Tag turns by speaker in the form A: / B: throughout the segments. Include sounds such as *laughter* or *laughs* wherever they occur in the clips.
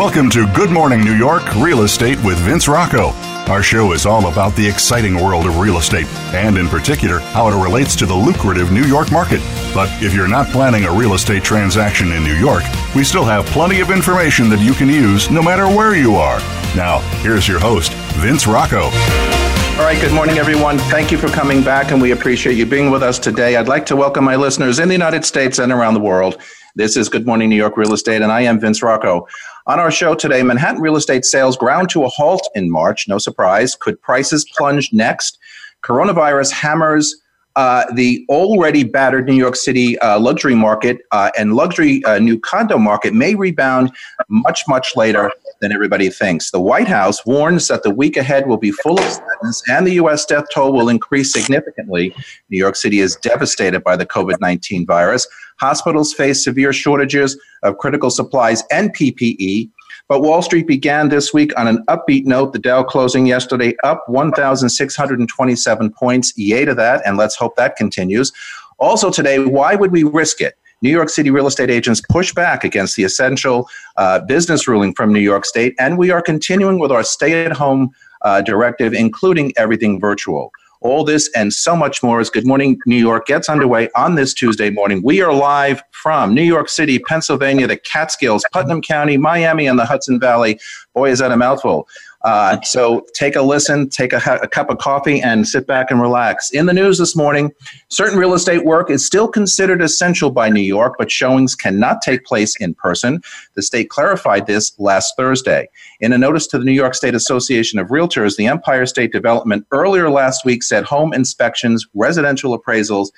A: Welcome to Good Morning New York Real Estate with Vince Rocco. Our show is all about the exciting world of real estate and, in particular, how it relates to the lucrative New York market. But if you're not planning a real estate transaction in New York, we still have plenty of information that you can use no matter where you are. Now, here's your host, Vince Rocco.
B: All right, good morning, everyone. Thank you for coming back, and we appreciate you being with us today. I'd like to welcome my listeners in the United States and around the world. This is Good Morning New York Real Estate, and I am Vince Rocco. On our show today, Manhattan real estate sales ground to a halt in March. No surprise. Could prices plunge next? Coronavirus hammers uh, the already battered New York City uh, luxury market uh, and luxury uh, new condo market may rebound much, much later than everybody thinks. The White House warns that the week ahead will be full of sadness and the U.S. death toll will increase significantly. New York City is devastated by the COVID 19 virus. Hospitals face severe shortages of critical supplies and PPE. But Wall Street began this week on an upbeat note. The Dow closing yesterday up 1,627 points. Yay to that, and let's hope that continues. Also, today, why would we risk it? New York City real estate agents push back against the essential uh, business ruling from New York State, and we are continuing with our stay at home uh, directive, including everything virtual. All this and so much more as Good Morning New York gets underway on this Tuesday morning. We are live from New York City, Pennsylvania, the Catskills, Putnam County, Miami, and the Hudson Valley. Boy, is that a mouthful. Uh, so take a listen, take a, a, cup of coffee, and sit back and relax. In the news this morning, certain real estate work is still considered essential by New York, but showings cannot take place in person. The state clarified this last Thursday. In a notice to the New York State Association of Realtors, the Empire State Development earlier last week said home inspections, residential appraisals,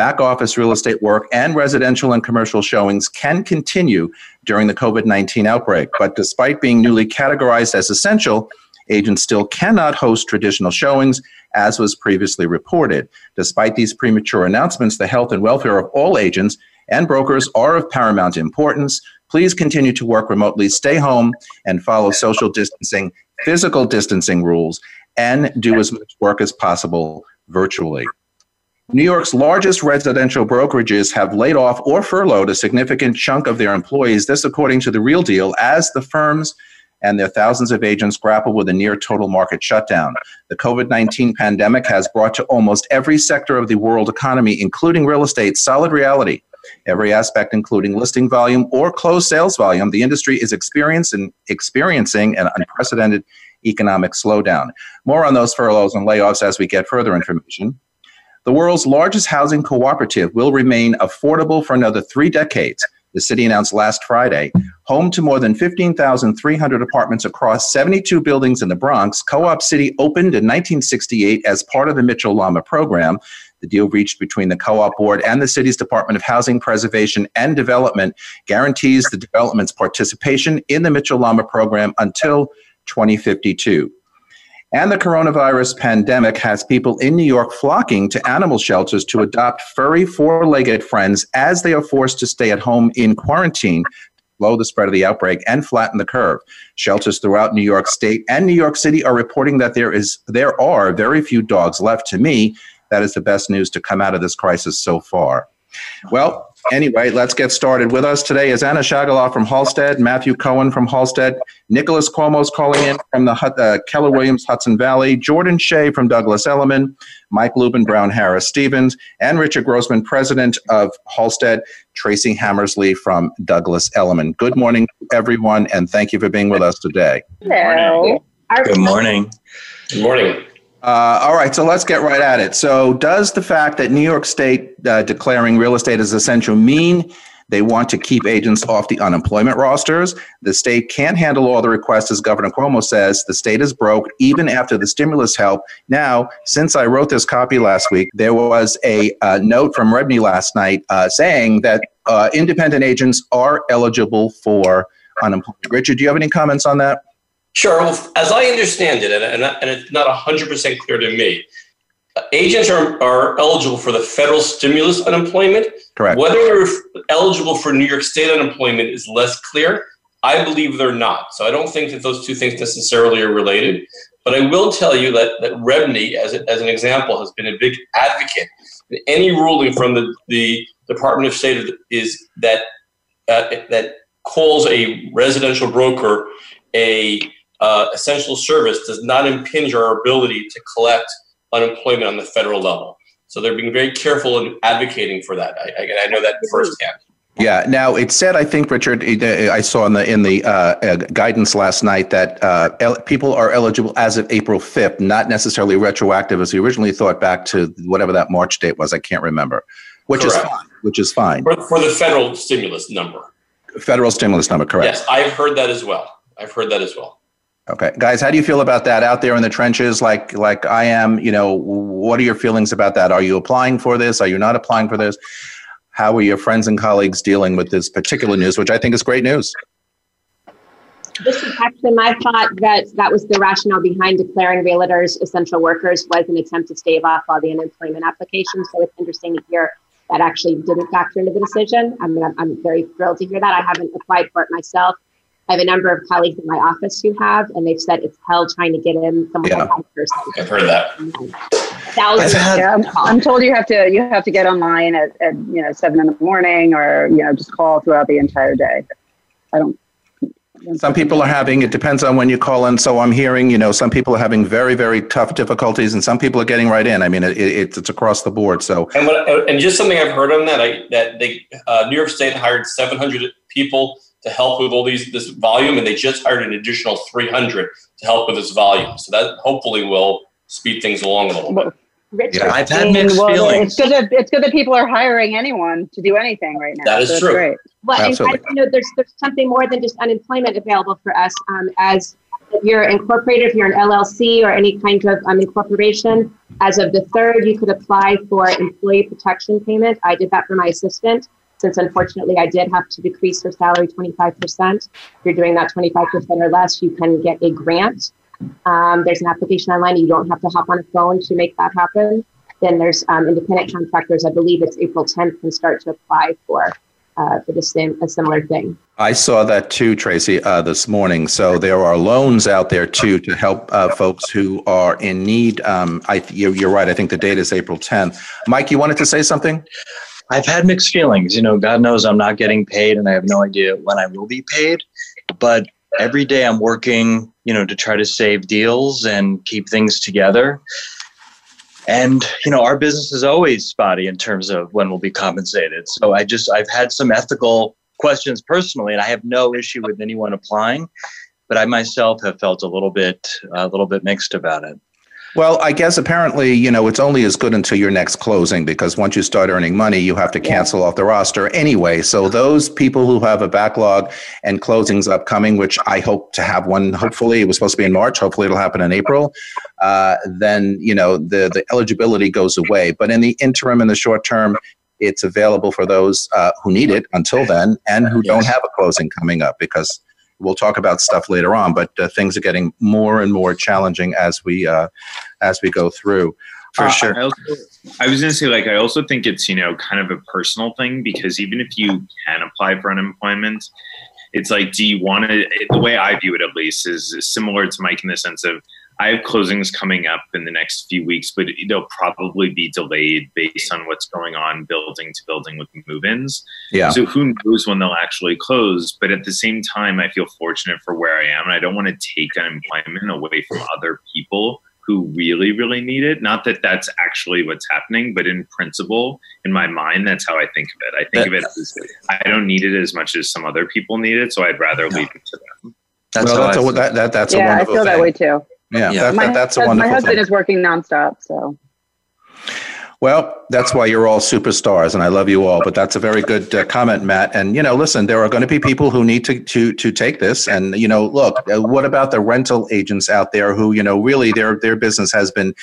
B: back office real estate work and residential and commercial showings can continue during the COVID 19 outbreak. But despite being newly categorized as essential, agents still cannot host traditional showings, as was previously reported. Despite these premature announcements, the health and welfare of all agents and brokers are of paramount importance. Please continue to work remotely, stay home, and follow social distancing, physical distancing rules, and do as much work as possible virtually. New York's largest residential brokerages have laid off or furloughed a significant chunk of their employees, this according to The Real Deal, as the firms and their thousands of agents grapple with a near total market shutdown. The COVID 19 pandemic has brought to almost every sector of the world economy, including real estate, solid reality. Every aspect, including listing volume or closed sales volume, the industry is experiencing, experiencing an unprecedented economic slowdown. More on those furloughs and layoffs as we get further information. The world's largest housing cooperative will remain affordable for another three decades, the city announced last Friday. Home to more than 15,300 apartments across 72 buildings in the Bronx, Co op City opened in 1968 as part of the Mitchell Lama program. The deal reached between the co op board and the city's Department of Housing Preservation and Development guarantees the development's participation in the Mitchell Lama program until 2052. And the coronavirus pandemic has people in New York flocking to animal shelters to adopt furry four legged friends as they are forced to stay at home in quarantine to slow the spread of the outbreak and flatten the curve. Shelters throughout New York State and New York City are reporting that there is there are very few dogs left to me. That is the best news to come out of this crisis so far. Well, anyway, let's get started. With us today is Anna Shagaloff from Halstead, Matthew Cohen from Halstead, Nicholas Cuomo's calling in from the uh, Keller Williams Hudson Valley, Jordan Shea from Douglas Elliman, Mike Lubin Brown Harris Stevens, and Richard Grossman, president of Halstead, Tracy Hammersley from Douglas Elliman. Good morning, everyone, and thank you for being with us today.
C: Hello. Good morning. Good
D: morning. Good morning.
B: Uh, all right, so let's get right at it. So, does the fact that New York State uh, declaring real estate as essential mean they want to keep agents off the unemployment rosters? The state can't handle all the requests, as Governor Cuomo says. The state is broke, even after the stimulus help. Now, since I wrote this copy last week, there was a uh, note from REBNY last night uh, saying that uh, independent agents are eligible for unemployment. Richard, do you have any comments on that?
D: Sure. Well, as I understand it, and, and it's not 100% clear to me, agents are, are eligible for the federal stimulus unemployment.
B: Correct.
D: Whether they're eligible for New York State unemployment is less clear. I believe they're not. So I don't think that those two things necessarily are related. But I will tell you that, that REBNY, as, as an example, has been a big advocate. Any ruling from the, the Department of State is that uh, that calls a residential broker a uh, essential service does not impinge our ability to collect unemployment on the federal level. So they're being very careful in advocating for that. I, I know that firsthand.
B: Yeah. Now it said, I think Richard, uh, I saw in the in the uh, uh, guidance last night that uh, el- people are eligible as of April fifth, not necessarily retroactive as we originally thought back to whatever that March date was. I can't remember, which correct. is fine. Which is fine
D: for, for the federal stimulus number.
B: Federal stimulus number, correct?
D: Yes, I've heard that as well. I've heard that as well.
B: Okay, guys, how do you feel about that out there in the trenches? Like, like I am, you know, what are your feelings about that? Are you applying for this? Are you not applying for this? How are your friends and colleagues dealing with this particular news, which I think is great news?
E: This is actually my thought that that was the rationale behind declaring realtors essential workers was an attempt to stave off all the unemployment applications. So it's interesting to hear that actually didn't factor into the decision. I mean, am I'm very thrilled to hear that. I haven't applied for it myself. I have a number of colleagues in my office who have, and they've said it's hell trying to get in Some yeah.
D: person. I've heard
F: that. Thousands. yeah, I'm, I'm, told you have to you have to get online at, at you know seven in the morning, or you know just call throughout the entire day.
B: I don't some people are having it depends on when you call in so i'm hearing you know some people are having very very tough difficulties and some people are getting right in i mean it, it, it's across the board so
D: and, what, and just something i've heard on that I, that they uh, new york state hired 700 people to help with all these this volume, and they just hired an additional 300 to help with this volume. So that hopefully will speed things along a little bit.
B: Richard, yeah, I've had mixed well,
F: feelings. It's good, that, it's good that people are hiring anyone to do anything right now. That is so true. Great.
D: Well,
E: Absolutely. and I, you know, there's, there's something more than just unemployment available for us um, as if you're incorporated, if you're an LLC or any kind of um, incorporation, as of the third, you could apply for employee protection payment. I did that for my assistant since unfortunately I did have to decrease her salary 25%. If you're doing that 25% or less, you can get a grant. Um, there's an application online. You don't have to hop on a phone to make that happen. Then there's um, independent contractors. I believe it's April 10th can start to apply for uh, for the same a similar thing.
B: I saw that too, Tracy, uh, this morning. So there are loans out there too to help uh, folks who are in need. Um, I, you're, you're right. I think the date is April 10th. Mike, you wanted to say something?
G: I've had mixed feelings. You know, God knows I'm not getting paid and I have no idea when I will be paid. But every day I'm working, you know, to try to save deals and keep things together. And, you know, our business is always spotty in terms of when we'll be compensated. So I just, I've had some ethical questions personally, and I have no issue with anyone applying. But I myself have felt a little bit, a little bit mixed about it.
B: Well, I guess apparently, you know, it's only as good until your next closing because once you start earning money, you have to cancel yeah. off the roster anyway. So those people who have a backlog and closings upcoming, which I hope to have one, hopefully it was supposed to be in March, hopefully it'll happen in April, uh, then, you know, the, the eligibility goes away. But in the interim, in the short term, it's available for those uh, who need it until then and who yes. don't have a closing coming up because we'll talk about stuff later on, but uh, things are getting more and more challenging as we uh, as we go through. For uh, sure. I,
H: also, I was going to say, like, I also think it's you know kind of a personal thing because even if you can apply for unemployment, it's like, do you want to? The way I view it, at least, is similar to Mike in the sense of I have closings coming up in the next few weeks, but they'll probably be delayed based on what's going on building to building with move ins.
B: Yeah.
H: So who knows when they'll actually close. But at the same time, I feel fortunate for where I am. And I don't want to take unemployment away from other people who really, really need it. Not that that's actually what's happening, but in principle, in my mind, that's how I think of it. I think of it as I don't need it as much as some other people need it. So I'd rather leave it to them. That's
B: well, that's, a, that, that, that's
F: yeah, a wonderful
B: I feel
F: thing. that way too.
B: Yeah, yeah. That, my, that, that's
F: a wonderful. My husband thing. is working nonstop, so.
B: Well, that's why you're all superstars, and I love you all. But that's a very good uh, comment, Matt. And you know, listen, there are going to be people who need to to to take this. And you know, look, uh, what about the rental agents out there who you know really their their business has been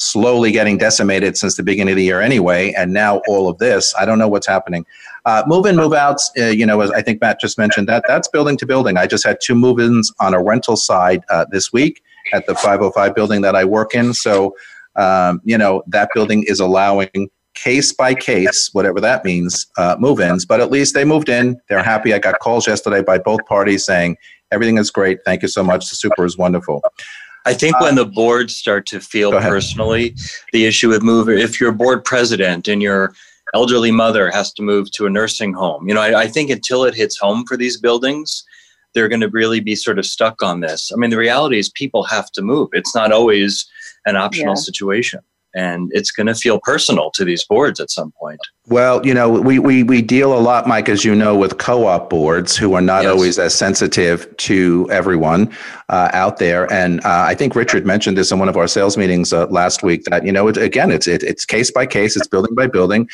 B: slowly getting decimated since the beginning of the year anyway, and now all of this. I don't know what's happening. Uh, move in, move outs. Uh, you know, as I think Matt just mentioned, that that's building to building. I just had two move ins on a rental side uh, this week at the 505 building that I work in. So, um, you know, that building is allowing case by case, whatever that means, uh, move ins. But at least they moved in. They're happy. I got calls yesterday by both parties saying everything is great. Thank you so much. The super is wonderful.
G: I think uh, when the boards start to feel personally the issue with move, if you're board president and your elderly mother has to move to a nursing home, you know, I, I think until it hits home for these buildings, they're going to really be sort of stuck on this. I mean, the reality is people have to move. It's not always an optional yeah. situation and it's going to feel personal to these boards at some point.
B: Well, you know, we, we, we deal a lot, Mike, as you know, with co op boards who are not yes. always as sensitive to everyone uh, out there. And uh, I think Richard mentioned this in one of our sales meetings uh, last week that, you know, it, again, it's, it, it's case by case, it's building by building.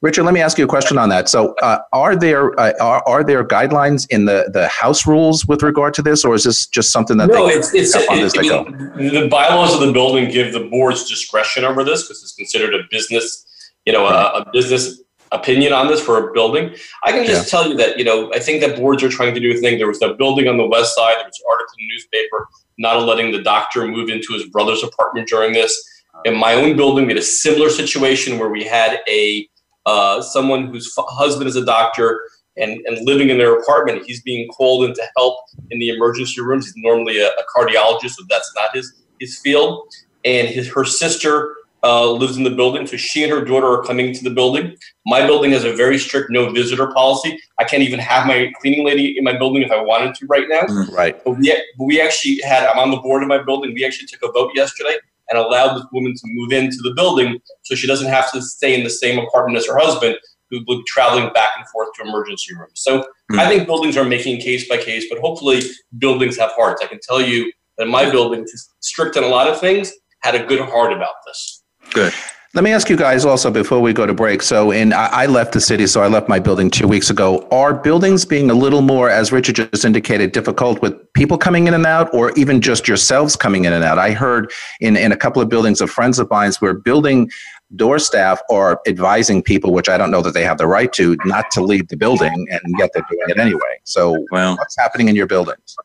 B: Richard, let me ask you a question on that. So, uh, are there uh, are, are there guidelines in the, the house rules with regard to this, or is this just something that no? They
D: it's it's it, the bylaws of the building give the board's discretion over this because it's considered a business, you know, right. a, a, business opinion on this for a building. I can just yeah. tell you that you know I think that boards are trying to do a thing. There was a building on the west side. There was an article in the newspaper not letting the doctor move into his brother's apartment during this. In my own building, we had a similar situation where we had a uh, someone whose f- husband is a doctor and, and living in their apartment. He's being called in to help in the emergency rooms. He's normally a, a cardiologist, so that's not his, his field. And his, her sister uh, lives in the building, so she and her daughter are coming to the building. My building has a very strict no visitor policy. I can't even have my cleaning lady in my building if I wanted to right now. Mm,
B: right.
D: But we, but we actually had, I'm on the board of my building. We actually took a vote yesterday and allow this woman to move into the building so she doesn't have to stay in the same apartment as her husband who would be traveling back and forth to emergency rooms. So mm-hmm. I think buildings are making case by case, but hopefully buildings have hearts. I can tell you that my building, strict on a lot of things, had a good heart about this.
B: Good. Let me ask you guys also before we go to break. So, in I, left the city, so I left my building two weeks ago. Are buildings being a little more, as Richard just indicated, difficult with people coming in and out, or even just yourselves coming in and out? I heard in in a couple of buildings of friends of mine where building door staff are advising people, which I don't know that they have the right to, not to leave the building, and yet they're doing it anyway. So, well, what's happening in your buildings?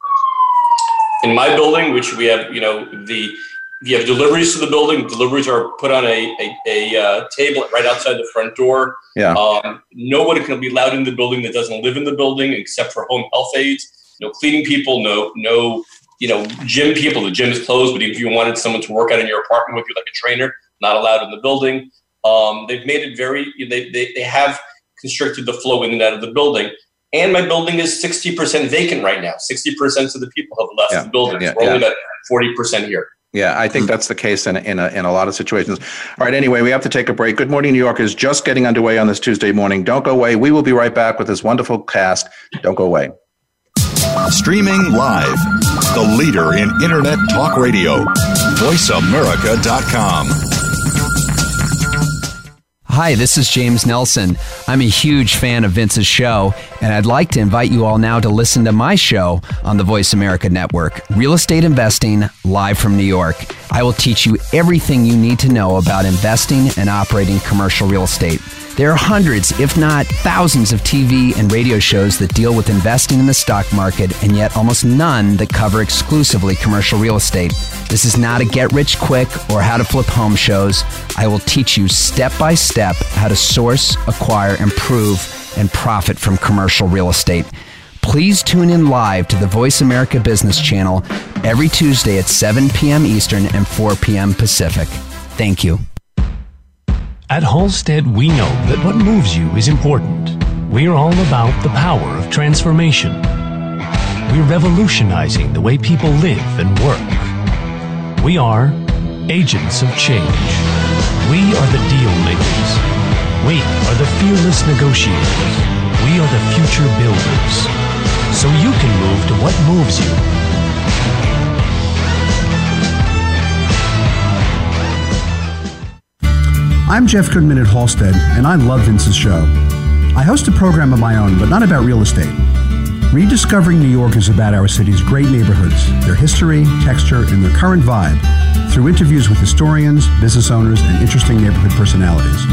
D: In my building, which we have, you know, the you have deliveries to the building. Deliveries are put on a a, a uh, table right outside the front door.
B: Yeah. Um,
D: no one can be allowed in the building that doesn't live in the building, except for home health aides. No cleaning people. No no you know gym people. The gym is closed. But if you wanted someone to work out in your apartment with you, like a trainer, not allowed in the building. Um, they've made it very. They, they they have constricted the flow in and out of the building. And my building is sixty percent vacant right now. Sixty percent of the people have left yeah. the building. Yeah. We're yeah. only about forty percent here.
B: Yeah, I think that's the case in a, in a, in a lot of situations. All right, anyway, we have to take a break. Good Morning New York is just getting underway on this Tuesday morning. Don't go away. We will be right back with this wonderful cast. Don't go away. Streaming live, the leader in internet talk radio, voiceamerica.com.
I: Hi, this is James Nelson. I'm a huge fan of Vince's show, and I'd like to invite you all now to listen to my show on the Voice America Network, Real Estate Investing Live from New York. I will teach you everything you need to know about investing and operating commercial real estate. There are hundreds, if not thousands, of TV and radio shows that deal with investing in the stock market, and yet almost none that cover exclusively commercial real estate. This is not a get rich quick or how to flip home shows. I will teach you step by step how to source, acquire, improve, and profit from commercial real estate please tune in live to the Voice America Business Channel every Tuesday at 7 p.m. Eastern and 4 p.m. Pacific. Thank you.
J: At Halstead, we know that what moves you is important. We're all about the power of transformation. We're revolutionizing the way people live and work. We are agents of change. We are the deal makers. We are the fearless negotiators. We are the future builders. So you can move to what moves you
K: I'm Jeff Goodman at Halstead, and I love Vince's show. I host a program of my own, but not about real estate. Rediscovering New York is about our city's great neighborhoods, their history, texture, and their current vibe through interviews with historians, business owners, and interesting neighborhood personalities.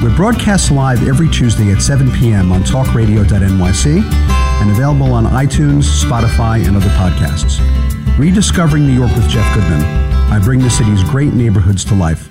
K: We're broadcast live every Tuesday at 7 p.m. on talkradio.nyc and available on iTunes, Spotify, and other podcasts. Rediscovering New York with Jeff Goodman. I bring the city's great neighborhoods to life.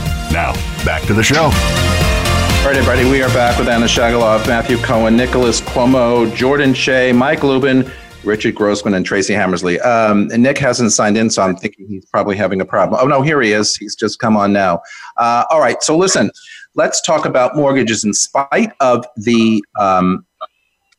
L: Now, back to the show.
B: All right, everybody, we are back with Anna Shagalov, Matthew Cohen, Nicholas Cuomo, Jordan Shea, Mike Lubin, Richard Grossman, and Tracy Hammersley. Um, and Nick hasn't signed in, so I'm thinking he's probably having a problem. Oh, no, here he is. He's just come on now. Uh, all right, so listen, let's talk about mortgages in spite of the um,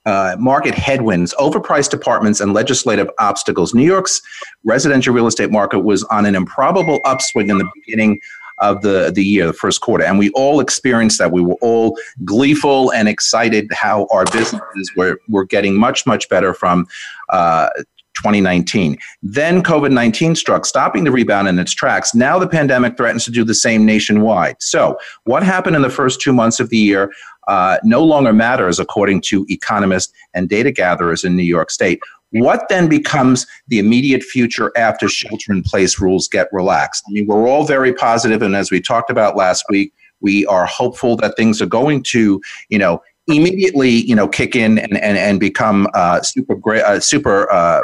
B: uh, market headwinds, overpriced apartments, and legislative obstacles. New York's residential real estate market was on an improbable upswing in the beginning of the, the year, the first quarter. And we all experienced that. We were all gleeful and excited how our businesses were, were getting much, much better from uh, 2019. Then COVID 19 struck, stopping the rebound in its tracks. Now the pandemic threatens to do the same nationwide. So, what happened in the first two months of the year uh, no longer matters, according to economists and data gatherers in New York State. What then becomes the immediate future after shelter in place rules get relaxed? I mean, we're all very positive, and as we talked about last week, we are hopeful that things are going to, you know, immediately, you know, kick in and and, and become uh, super great, uh, super uh,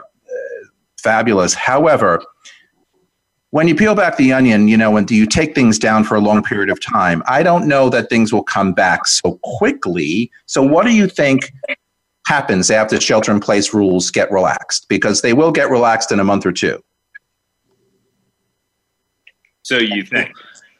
B: fabulous. However, when you peel back the onion, you know, and do you take things down for a long period of time? I don't know that things will come back so quickly. So, what do you think happens after shelter in place rules get relaxed because they will get relaxed in a month or two.
H: So you think?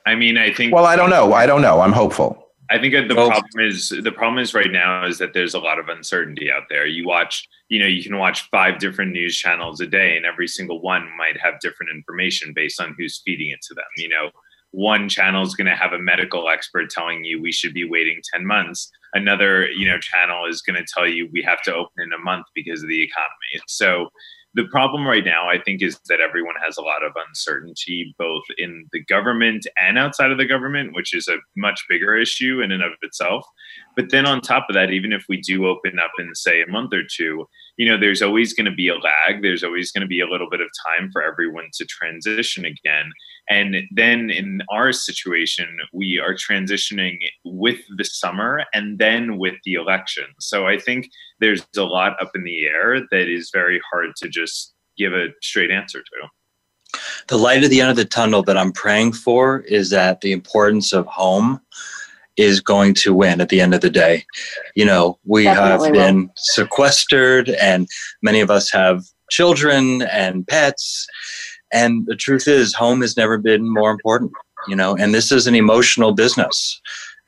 H: I mean, I think.
B: Well, I don't know. I don't know. I'm hopeful.
H: I think the problem is the problem is right now is that there's a lot of uncertainty out there. You watch, you know, you can watch five different news channels a day, and every single one might have different information based on who's feeding it to them. You know, one channel is going to have a medical expert telling you we should be waiting 10 months another you know channel is going to tell you we have to open in a month because of the economy so the problem right now i think is that everyone has a lot of uncertainty both in the government and outside of the government which is a much bigger issue in and of itself but then on top of that even if we do open up in say a month or two you know, there's always going to be a lag. There's always going to be a little bit of time for everyone to transition again. And then in our situation, we are transitioning with the summer and then with the election. So I think there's a lot up in the air that is very hard to just give a straight answer to
G: the light at the end of the tunnel that I'm praying for is that the importance of home is going to win at the end of the day. You know, we Definitely have been sequestered, and many of us have children and pets. And the truth is, home has never been more important, you know, and this is an emotional business.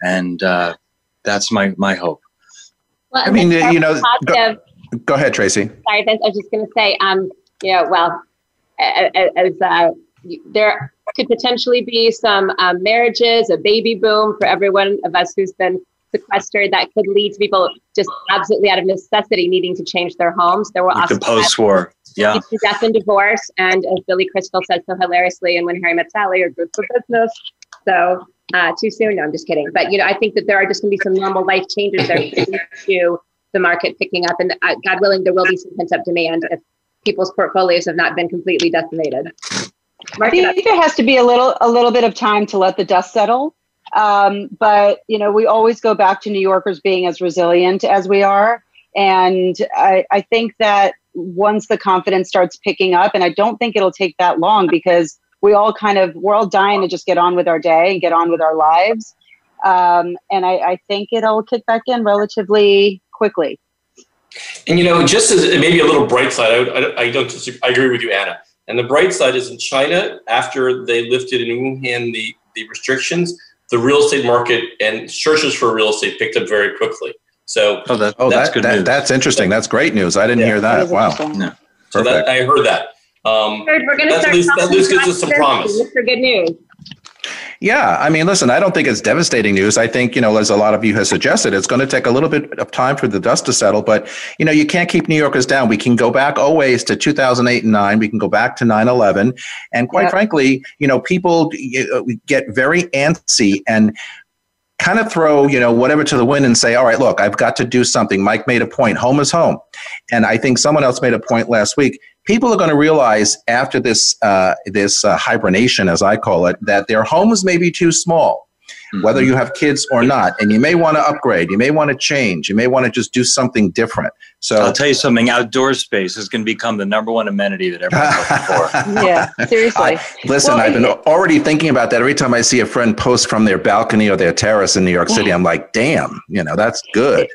G: And uh, that's my, my hope.
B: Well, I mean, you know, go, go, ahead, Tracy.
E: Sorry, I was just going to say, um, you know, well, as uh, there could potentially be some um, marriages, a baby boom for everyone of us who's been sequestered that could lead to people just absolutely out of necessity needing to change their homes.
G: There will like also the post-war,
E: yeah, death and divorce, and as Billy Crystal said so hilariously, and when Harry met Sally, or groups for business. So uh, too soon? No, I'm just kidding. But you know, I think that there are just going to be some normal life changes there to the market picking up, and uh, God willing, there will be some pent-up demand if people's portfolios have not been completely decimated.
M: I think there has to be a little a little bit of time to let the dust settle. Um, but you know, we always go back to New Yorkers being as resilient as we are, and I, I think that once the confidence starts picking up, and I don't think it'll take that long because we all kind of we're all dying to just get on with our day and get on with our lives, um, and I, I think it'll kick back in relatively quickly.
D: And you know, just as maybe a little bright side, I, I, I don't I agree with you, Anna and the bright side is in China, after they lifted in Wuhan the, the restrictions, the real estate market and searches for real estate picked up very quickly.
B: So oh, that, oh, that's that, good that, That's interesting. That's great news. I didn't yeah, hear that. wow. Yeah. So
D: I heard that. Um,
E: we we're going to start. That at least, gives us
D: some promise. For
E: good news.
B: Yeah, I mean, listen, I don't think it's devastating news. I think, you know, as a lot of you have suggested, it's going to take a little bit of time for the dust to settle, but, you know, you can't keep New Yorkers down. We can go back always to 2008 and 9. We can go back to 9 11. And quite yeah. frankly, you know, people uh, get very antsy and kind of throw you know whatever to the wind and say all right look i've got to do something mike made a point home is home and i think someone else made a point last week people are going to realize after this uh, this uh, hibernation, as I call it, that their homes may be too small, mm-hmm. whether you have kids or not, and you may want to upgrade, you may want to change, you may want to just do something different.
G: So I'll tell you something: outdoor space is going to become the number one amenity that
E: everyone's looking for. *laughs*
B: yeah, seriously. I, listen, well, I've been already thinking about that. Every time I see a friend post from their balcony or their terrace in New York City, I'm like, damn, you know, that's good. It,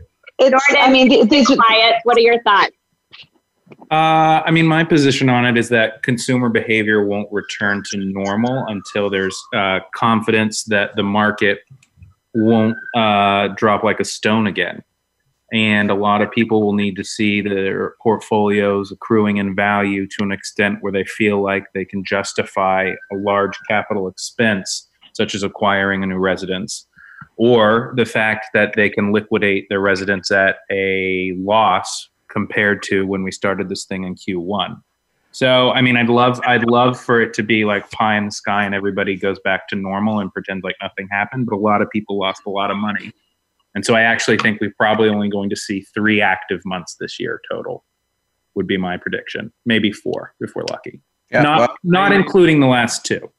E: it's, I mean, these, Wyatt, what are your thoughts?
N: Uh, I mean, my position on it is that consumer behavior won't return to normal until there's uh, confidence that the market won't uh, drop like a stone again. And a lot of people will need to see their portfolios accruing in value to an extent where they feel like they can justify a large capital expense, such as acquiring a new residence, or the fact that they can liquidate their residence at a loss compared to when we started this thing in Q1. So I mean, I'd love I'd love for it to be like pie in the sky and everybody goes back to normal and pretends like nothing happened. But a lot of people lost a lot of money, and so I actually think we're probably only going to see three active months this year total. Would be my prediction, maybe four if we're lucky. Yeah, not well, not including the last two.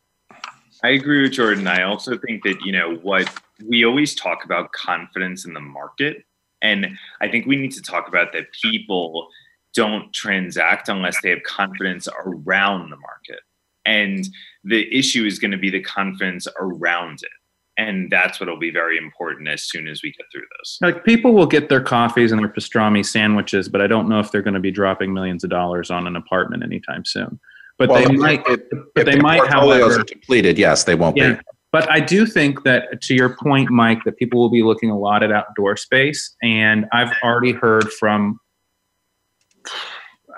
H: I agree with Jordan. I also think that you know what we always talk about confidence in the market, and I think we need to talk about that people don't transact unless they have confidence around the market. And the issue is going to be the confidence around it. And that's what will be very important as soon as we get through this.
N: Like people will get their coffees and their pastrami sandwiches, but I don't know if they're going to be dropping millions of dollars on an apartment anytime soon. But well, they might. It, but they might.
B: however, are depleted. Yes, they won't yeah, be.
N: But I do think that to your point, Mike, that people will be looking a lot at outdoor space. And I've already heard from,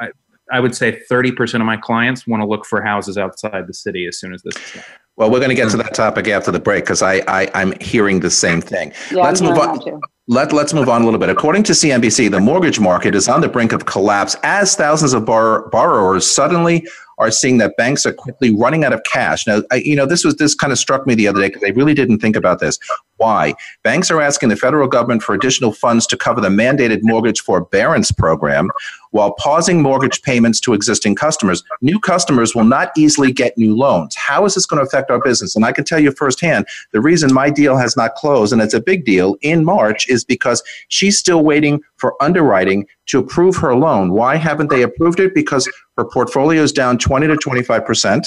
N: I, I would say 30% of my clients want to look for houses outside the city as soon as this is done.
B: Well, we're going to get to that topic after the break because I,
E: I
B: am hearing the same thing.
E: Yeah, let's I'm move
B: on. Let, let's move on a little bit. According to CNBC, the mortgage market is on the brink of collapse as thousands of borrow- borrowers suddenly are seeing that banks are quickly running out of cash. Now, I, you know, this was this kind of struck me the other day because I really didn't think about this. Why? Banks are asking the federal government for additional funds to cover the mandated mortgage forbearance program while pausing mortgage payments to existing customers. New customers will not easily get new loans. How is this going to affect our business? And I can tell you firsthand the reason my deal has not closed, and it's a big deal in March, is because she's still waiting for underwriting to approve her loan. Why haven't they approved it? Because her portfolio is down 20 to 25%,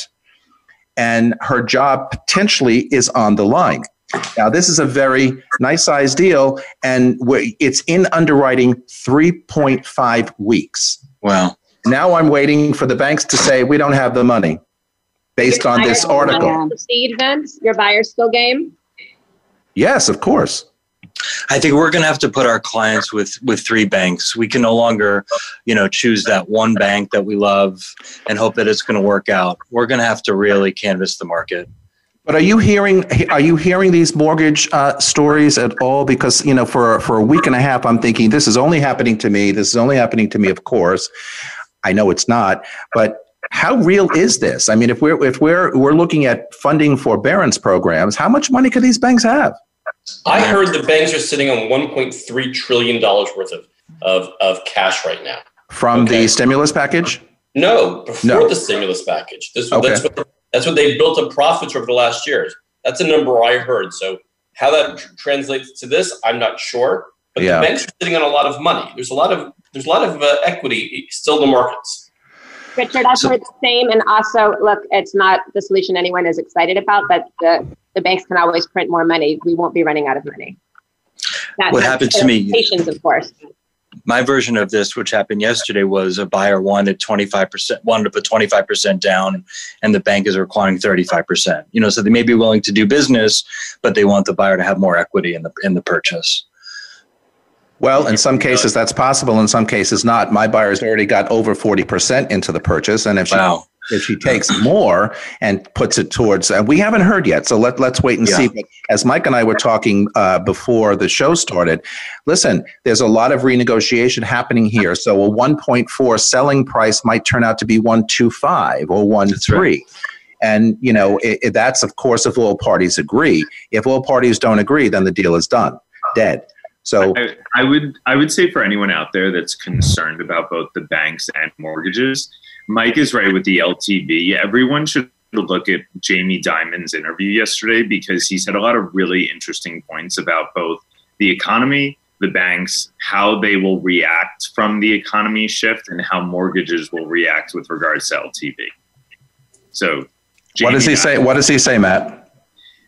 B: and her job potentially is on the line. Now, this is a very nice size deal, and it's in underwriting 3.5 weeks.
G: Wow.
B: Now I'm waiting for the banks to say, we don't have the money based Your on this article. Proceed,
E: Vince? Your buyer's still game?
B: Yes, of course.
G: I think we're going to have to put our clients with with three banks. We can no longer, you know, choose that one bank that we love and hope that it's going to work out. We're going to have to really canvas the market.
B: But are you hearing are you hearing these mortgage uh, stories at all? Because you know, for for a week and a half, I'm thinking this is only happening to me. This is only happening to me. Of course, I know it's not, but how real is this? I mean, if we're if we're we're looking at funding forbearance programs, how much money could these banks have?
D: I heard the banks are sitting on 1.3 trillion dollars worth of, of of cash right now
B: from okay. the stimulus package.
D: No, before no. the stimulus package. This okay. that's what that's what they built up profits over the last years. That's a number I heard. So how that tr- translates to this, I'm not sure. But yeah. the banks are sitting on a lot of money. There's a lot of there's a lot of uh, equity still in the markets.
E: Richard, I've heard the same, and also look, it's not the solution anyone is excited about, but the the banks can always print more money. We won't be running out of money.
G: what happened to
E: me? Patients, of course.
G: My version of this, which happened yesterday, was a buyer wanted 25%, wanted to put 25% down, and the bank is requiring 35%. You know, so they may be willing to do business, but they want the buyer to have more equity in the in the purchase.
B: Well, in some cases that's possible, in some cases not. My buyer's already got over 40% into the purchase. And if wow if she takes more and puts it towards and we haven't heard yet so let, let's wait and yeah. see but as mike and i were talking uh, before the show started listen there's a lot of renegotiation happening here so a 1.4 selling price might turn out to be 125 or 13 and you know it, it, that's of course if all parties agree if all parties don't agree then the deal is done dead so
H: I, I would i would say for anyone out there that's concerned about both the banks and mortgages Mike is right with the LTV. Everyone should look at Jamie Dimon's interview yesterday because he said a lot of really interesting points about both the economy, the banks, how they will react from the economy shift, and how mortgages will react with regards to LTV.
B: So, Jamie what does he Dimon, say? What does he say, Matt?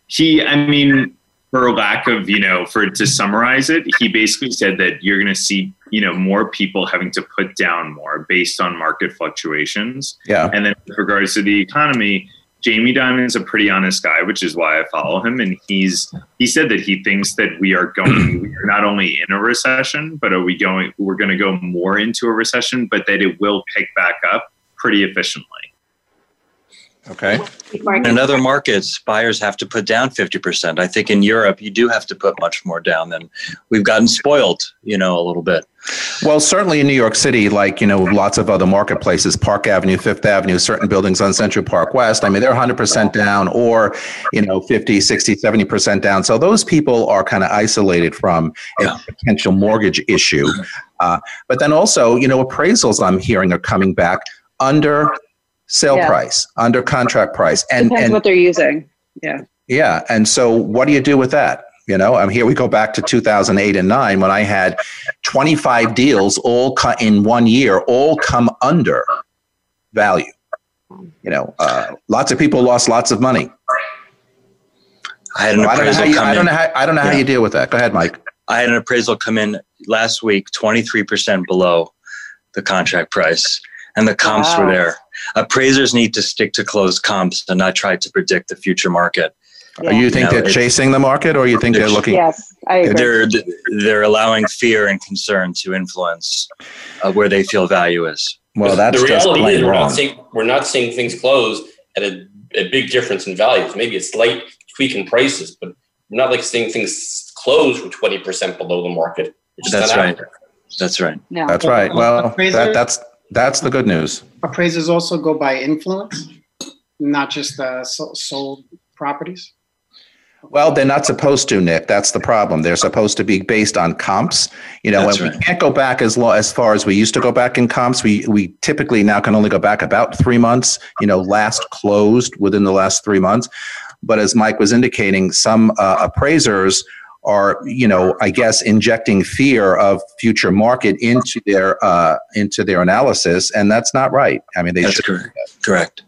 H: He, I mean, for lack of you know for to summarize it he basically said that you're going to see you know more people having to put down more based on market fluctuations
B: yeah
H: and then
B: with
H: regards to the economy jamie diamond's a pretty honest guy which is why i follow him and he's he said that he thinks that we are going *clears throat* we are not only in a recession but are we going we're going to go more into a recession but that it will pick back up pretty efficiently
G: Okay. Market. In other markets, buyers have to put down 50%. I think in Europe, you do have to put much more down than we've gotten spoiled, you know, a little bit.
B: Well, certainly in New York City, like, you know, lots of other marketplaces, Park Avenue, Fifth Avenue, certain buildings on Central Park West, I mean, they're 100% down or, you know, 50, 60, 70% down. So those people are kind of isolated from a yeah. potential mortgage issue. Uh, but then also, you know, appraisals I'm hearing are coming back under sale yeah. price, under contract price, and
E: depends
B: and,
E: what they're using.
B: Yeah. Yeah, and so what do you do with that? You know, I'm here. We go back to 2008 and nine when I had 25 deals all cut in one year, all come under value. You know, uh, lots of people lost lots of money.
G: I had an appraisal I
B: don't know how you, I don't know how, I don't know how you deal with that. Go ahead, Mike.
G: I had an appraisal come in last week, 23% below the contract price, and the comps wow. were there appraisers need to stick to closed comps and not try to predict the future market.
B: Yeah. You think you know, they're chasing the market, or you think they're looking? Yes, I
E: agree.
G: They're they're allowing fear and concern to influence uh, where they feel value is.
B: Well, that's the reality is we're wrong.
D: not
B: seeing
D: we're not seeing things close at a, a big difference in values. Maybe a slight tweak in prices, but we're not like seeing things close for twenty percent below the market.
G: That's right.
B: That's
G: right.
B: No. That's right. Well, that, that's that's the good news.
O: Appraisers also go by influence, not just sold properties.
B: Well, they're not supposed to, Nick. That's the problem. They're supposed to be based on comps. You know, and right. we can't go back as long as far as we used to go back in comps. We we typically now can only go back about three months. You know, last closed within the last three months. But as Mike was indicating, some uh, appraisers are, you know, I guess injecting fear of future market into their uh, into their analysis, and that's not right. I mean, they that's
H: correct. Correct.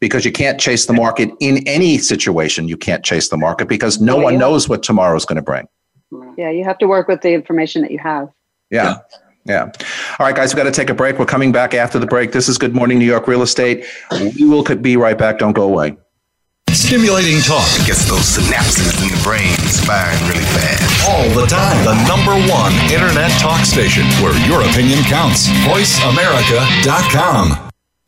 B: Because you can't chase the market in any situation. You can't chase the market because no yeah, one knows what tomorrow is going to bring.
E: Yeah, you have to work with the information that you have.
B: yeah. yeah. Yeah. All right, guys, we've got to take a break. We're coming back after the break. This is Good Morning New York Real Estate. We will be right back. Don't go away.
P: Stimulating talk gets those synapses in the brain firing really fast. All the time. The number one internet talk station where your opinion counts. VoiceAmerica.com.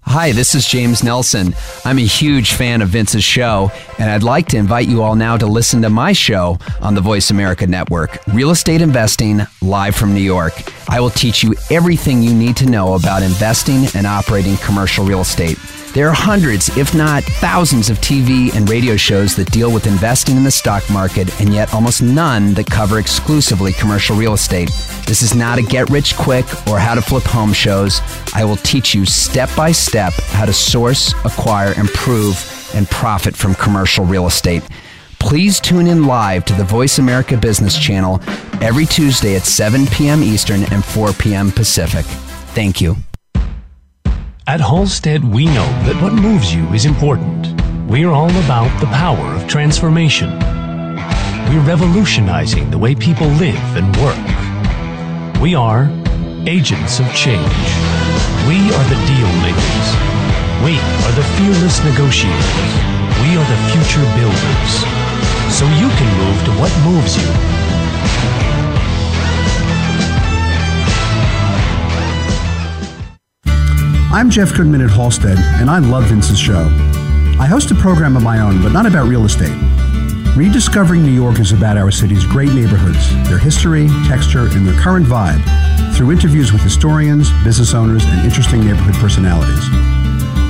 Q: Hi, this is James Nelson. I'm a huge fan of Vince's show, and I'd like to invite you all now to listen to my show on the Voice America Network Real Estate Investing Live from New York. I will teach you everything you need to know about investing and operating commercial real estate. There are hundreds, if not thousands, of TV and radio shows that deal with investing in the stock market, and yet almost none that cover exclusively commercial real estate. This is not a get rich quick or how to flip home shows. I will teach you step by step how to source, acquire, improve, and profit from commercial real estate. Please tune in live to the Voice America Business Channel every Tuesday at 7 p.m. Eastern and 4 p.m. Pacific. Thank you.
R: At Halstead, we know that what moves you is important. We're all about the power of transformation. We're revolutionizing the way people live and work. We are agents of change. We are the deal makers. We are the fearless negotiators. We are the future builders. So you can move to what moves you.
S: I'm Jeff Goodman at Halstead, and I love Vince's show. I host a program of my own, but not about real estate. Rediscovering New York is about our city's great neighborhoods, their history, texture, and their current vibe through interviews with historians, business owners, and interesting neighborhood personalities.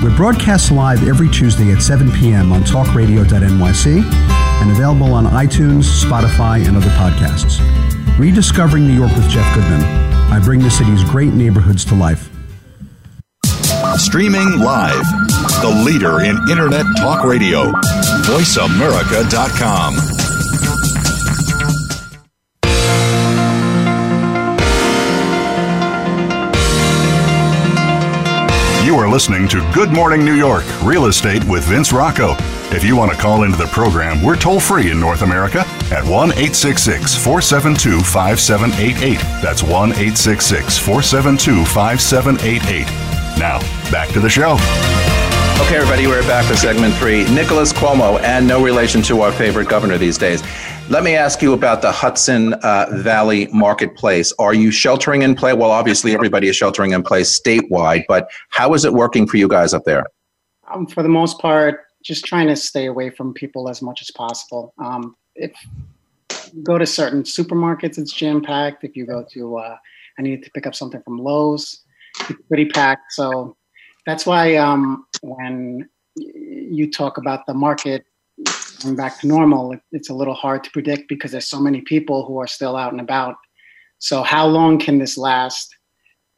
S: We're broadcast live every Tuesday at 7 p.m. on talkradio.nyc and available on iTunes, Spotify, and other podcasts. Rediscovering New York with Jeff Goodman. I bring the city's great neighborhoods to life.
P: Streaming live. The leader in Internet talk radio. VoiceAmerica.com. You are listening to Good Morning New York Real Estate with Vince Rocco. If you want to call into the program, we're toll free in North America at 1 866 472 5788. That's 1 866 472 5788. Now, back to the show.
B: Okay, everybody, we're back for segment three. Nicholas Cuomo, and no relation to our favorite governor these days. Let me ask you about the Hudson uh, Valley marketplace. Are you sheltering in place? Well, obviously, everybody is sheltering in place statewide, but how is it working for you guys up there?
T: Um, for the most part, just trying to stay away from people as much as possible. Um, if you go to certain supermarkets, it's jam packed. If you go to, uh, I needed to pick up something from Lowe's, it's pretty packed. So that's why um, when you talk about the market going back to normal, it's a little hard to predict because there's so many people who are still out and about. So how long can this last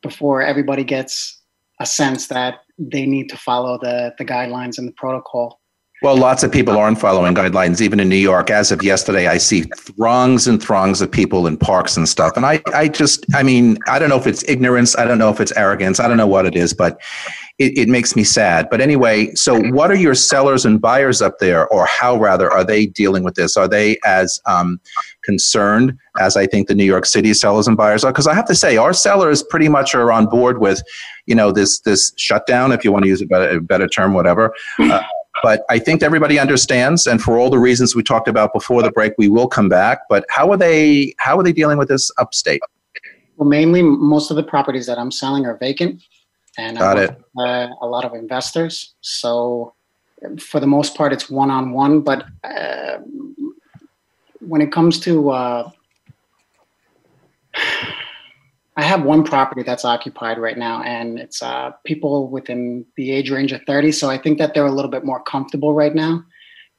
T: before everybody gets a sense that they need to follow the the guidelines and the protocol?
B: Well, lots of people aren't following guidelines, even in New York. As of yesterday, I see throngs and throngs of people in parks and stuff. And I, I just, I mean, I don't know if it's ignorance. I don't know if it's arrogance. I don't know what it is, but it, it makes me sad. But anyway, so what are your sellers and buyers up there, or how rather are they dealing with this? Are they as um, concerned as I think the New York City sellers and buyers are? Because I have to say, our sellers pretty much are on board with, you know, this this shutdown, if you want to use a better, a better term, whatever. Uh, but I think everybody understands, and for all the reasons we talked about before the break, we will come back. But how are they? How are they dealing with this upstate?
T: Well, mainly most of the properties that I'm selling are vacant, and
B: Got
T: I uh, a lot of investors. So, for the most part, it's one on one. But uh, when it comes to uh, I have one property that's occupied right now, and it's uh, people within the age range of 30. So I think that they're a little bit more comfortable right now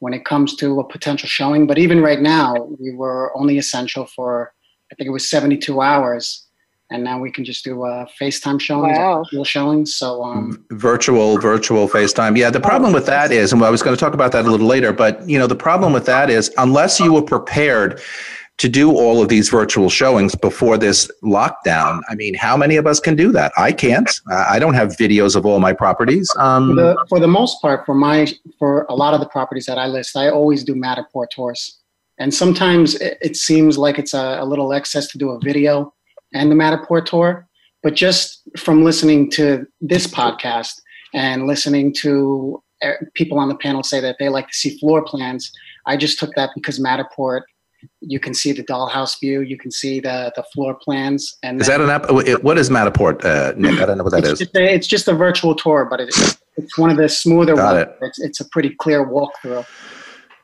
T: when it comes to a potential showing. But even right now, we were only essential for, I think it was 72 hours. And now we can just do a uh, FaceTime showing, wow. virtual showings. So um,
B: mm, virtual, virtual FaceTime. Yeah, the problem with that is, and I was going to talk about that a little later, but you know, the problem with that is, unless you were prepared, to do all of these virtual showings before this lockdown. I mean, how many of us can do that? I can't. I don't have videos of all my properties.
T: Um, for, the, for the most part, for my for a lot of the properties that I list, I always do Matterport tours, and sometimes it, it seems like it's a, a, little excess to do a video and the Matterport tour. But just from listening to this podcast and listening to eh, people on the panel say that they like to see floor plans, I just took that because Matterport you can see the dollhouse view. You can see the the floor plans. And
B: is that an app? What is Matterport, uh, Nick? I don't know what that it's
T: is. Just a, it's just a virtual tour, but it, it's one of the smoother Got ones. It. It's, it's, a pretty clear walkthrough.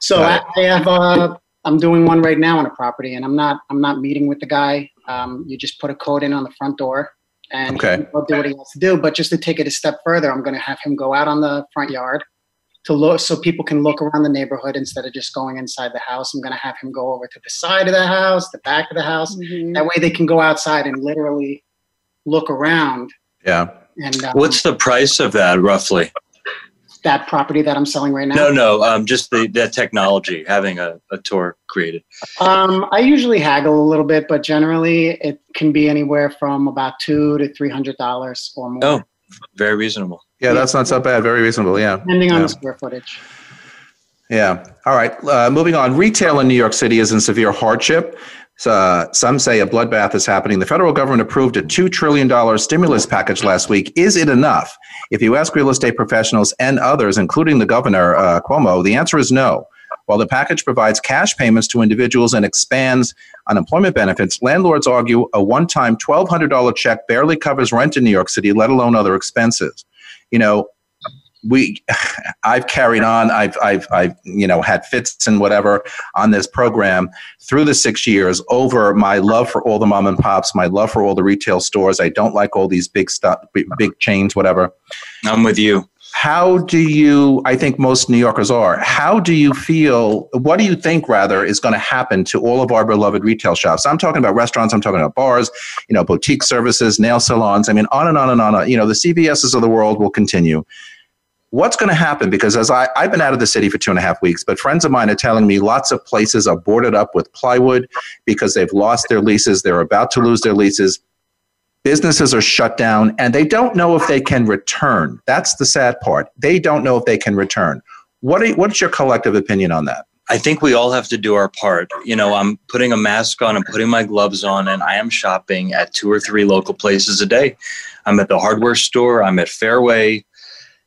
T: So I, have uh, I'm doing one right now on a property, and I'm not I'm not meeting with the guy. Um, you just put a code in on the front door, and
B: okay. he'll
T: do what he
B: has
T: to do. But just to take it a step further, I'm going to have him go out on the front yard to look so people can look around the neighborhood instead of just going inside the house. I'm going to have him go over to the side of the house, the back of the house. Mm-hmm. That way they can go outside and literally look around.
B: Yeah. And
H: um, what's the price of that roughly?
T: That property that I'm selling right now?
H: No, no, um, just the, the technology, having a, a tour created.
T: Um, I usually haggle a little bit, but generally it can be anywhere from about two to three hundred dollars or more.
H: Oh, very reasonable.
B: Yeah, that's not so bad. Very reasonable. Yeah.
T: Depending on yeah. the square footage.
B: Yeah. All right. Uh, moving on. Retail in New York City is in severe hardship. Uh, some say a bloodbath is happening. The federal government approved a $2 trillion stimulus package last week. Is it enough? If you ask real estate professionals and others, including the governor, uh, Cuomo, the answer is no. While the package provides cash payments to individuals and expands unemployment benefits, landlords argue a one time $1,200 check barely covers rent in New York City, let alone other expenses you know, we *sighs* i've carried on i've i've i've you know had fits and whatever on this program through the six years over my love for all the mom and pops my love for all the retail stores i don't like all these big stuff big chains whatever
H: i'm with you
B: how do you i think most new yorkers are how do you feel what do you think rather is going to happen to all of our beloved retail shops i'm talking about restaurants i'm talking about bars you know boutique services nail salons i mean on and on and on you know the cvs's of the world will continue what's going to happen because as I, i've been out of the city for two and a half weeks but friends of mine are telling me lots of places are boarded up with plywood because they've lost their leases they're about to lose their leases businesses are shut down and they don't know if they can return. That's the sad part. They don't know if they can return. What are, what's your collective opinion on that?
H: I think we all have to do our part. You know, I'm putting a mask on, I'm putting my gloves on, and I am shopping at two or three local places a day. I'm at the hardware store, I'm at Fairway,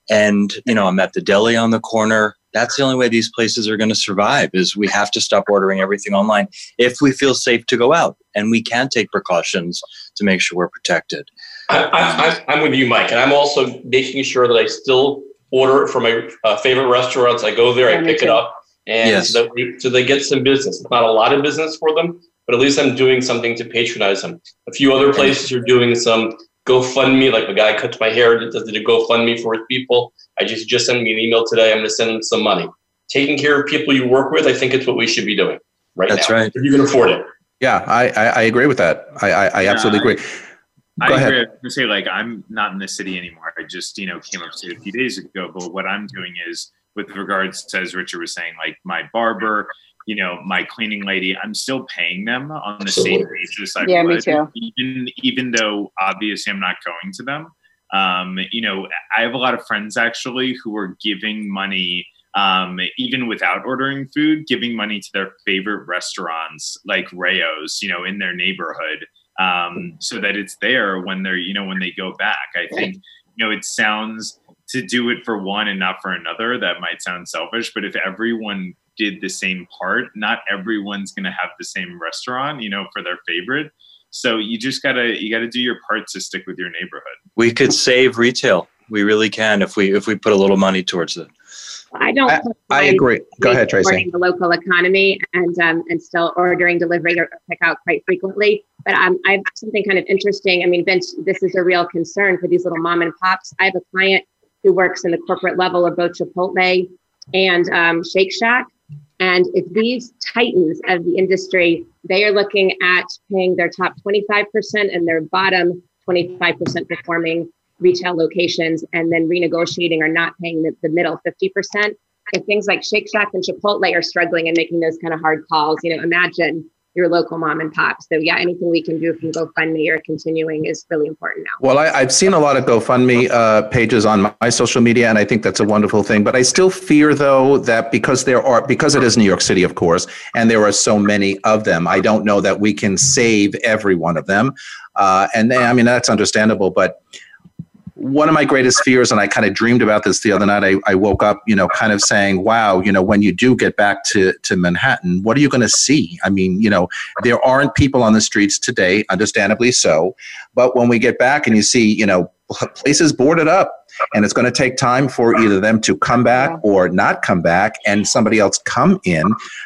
H: and, you know, I'm at the deli on the corner that's the only way these places are going to survive is we have to stop ordering everything online if we feel safe to go out and we can take precautions to make sure we're protected
D: I, am with you mike and i'm also making sure that i still order it from my uh, favorite restaurants i go there i pick it up and yes. so, they, so they get some business it's not a lot of business for them but at least i'm doing something to patronize them a few other places are doing some gofundme like the guy cuts my hair does a gofundme for his people I just just sent me an email today. I'm going to send them some money. Taking care of people you work with, I think it's what we should be doing right
H: That's
D: now.
H: right.
D: If you can afford it.
B: Yeah, I, I, I agree with that. I, I,
H: I
B: absolutely agree.
H: Go
B: I ahead. agree. I
H: say like I'm not in the city anymore. I just you know came up to a few days ago. But what I'm doing is with regards to, as Richard was saying, like my barber, you know, my cleaning lady, I'm still paying them on the same
E: basis. I yeah, would, me
H: too. Even even though obviously I'm not going to them, um, you know, I have a lot of friends actually who are giving money. Um, even without ordering food, giving money to their favorite restaurants like Rayo's, you know, in their neighborhood, um, so that it's there when they're, you know, when they go back. I think, you know, it sounds to do it for one and not for another, that might sound selfish, but if everyone did the same part, not everyone's going to have the same restaurant, you know, for their favorite. So you just gotta you gotta do your part to stick with your neighborhood. We could save retail. We really can if we if we put a little money towards it.
E: I don't. I,
B: I agree. Go ahead, Tracy.
E: The local economy and um, and still ordering delivery or pick out quite frequently. But um, I have something kind of interesting. I mean, Vince, this is a real concern for these little mom and pops. I have a client who works in the corporate level of both Chipotle and um, Shake Shack, and if these titans of the industry, they are looking at paying their top 25% and their bottom 25% performing retail locations and then renegotiating or not paying the, the middle 50%. If things like Shake Shack and Chipotle are struggling and making those kind of hard calls, you know, imagine your local mom and pop. So yeah, anything we can do from GoFundMe or continuing is really important now.
B: Well, I, have seen a lot of GoFundMe uh, pages on my, my social media, and I think that's a wonderful thing. But I still fear though that because there are because it is New York City, of course, and there are so many of them, I don't know that we can save every one of them. Uh, and they, I mean that's understandable, but one of my greatest fears, and I kind of dreamed about this the other night. I, I woke up, you know, kind of saying, "Wow, you know, when you do get back to to Manhattan, what are you going to see?" I mean, you know, there aren't people on the streets today, understandably so. But when we get back and you see, you know, places boarded up, and it's going to take time for either them to come back or not come back and somebody else come in.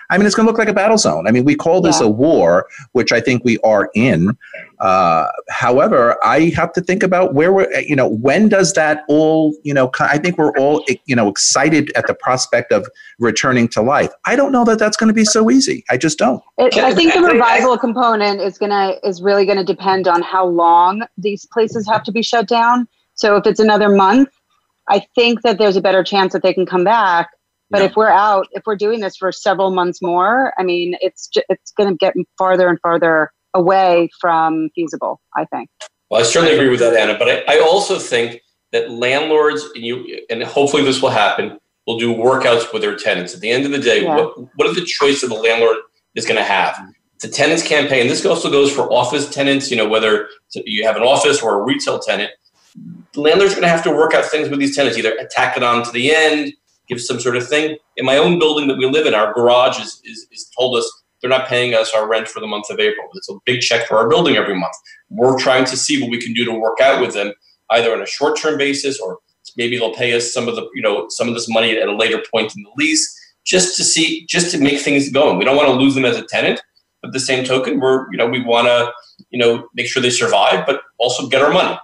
B: I mean, it's going to look like a battle zone. I mean, we call this yeah. a war, which I think we are in. Uh, however, I have to think about where we're, you know, when does that all, you know, I think we're all, eh, you know, excited at the prospect of returning to life. I don't know that that's going to be so easy. I just don't.
E: It, I think the revival component is going to, is really going to depend on how long these places have to be shut down so if it's another month, I think that there's a better chance that they can come back. But yeah. if we're out, if we're doing this for several months more, I mean, it's just, it's going to get farther and farther away from feasible. I think.
D: Well, I certainly agree with that, Anna. But I, I also think that landlords and you and hopefully this will happen will do workouts with their tenants. At the end of the day, yeah. what what are the choice that the landlord is going to have? It's a tenants campaign. This also goes for office tenants. You know, whether you have an office or a retail tenant, landlords are going to have to work out things with these tenants, either tack it on to the end, give some sort of thing. In my own building that we live in, our garage is, is, is told us they're not paying us our rent for the month of April. It's a big check for our building every month. We're trying to see what we can do to work out with them, either on a short-term basis or maybe they'll pay us some of the you know some of this money at a later point in the lease, just to see just to make things going. We don't want to lose them as a tenant, but the same token, we're you know we want to you know make sure they survive, but also get our money.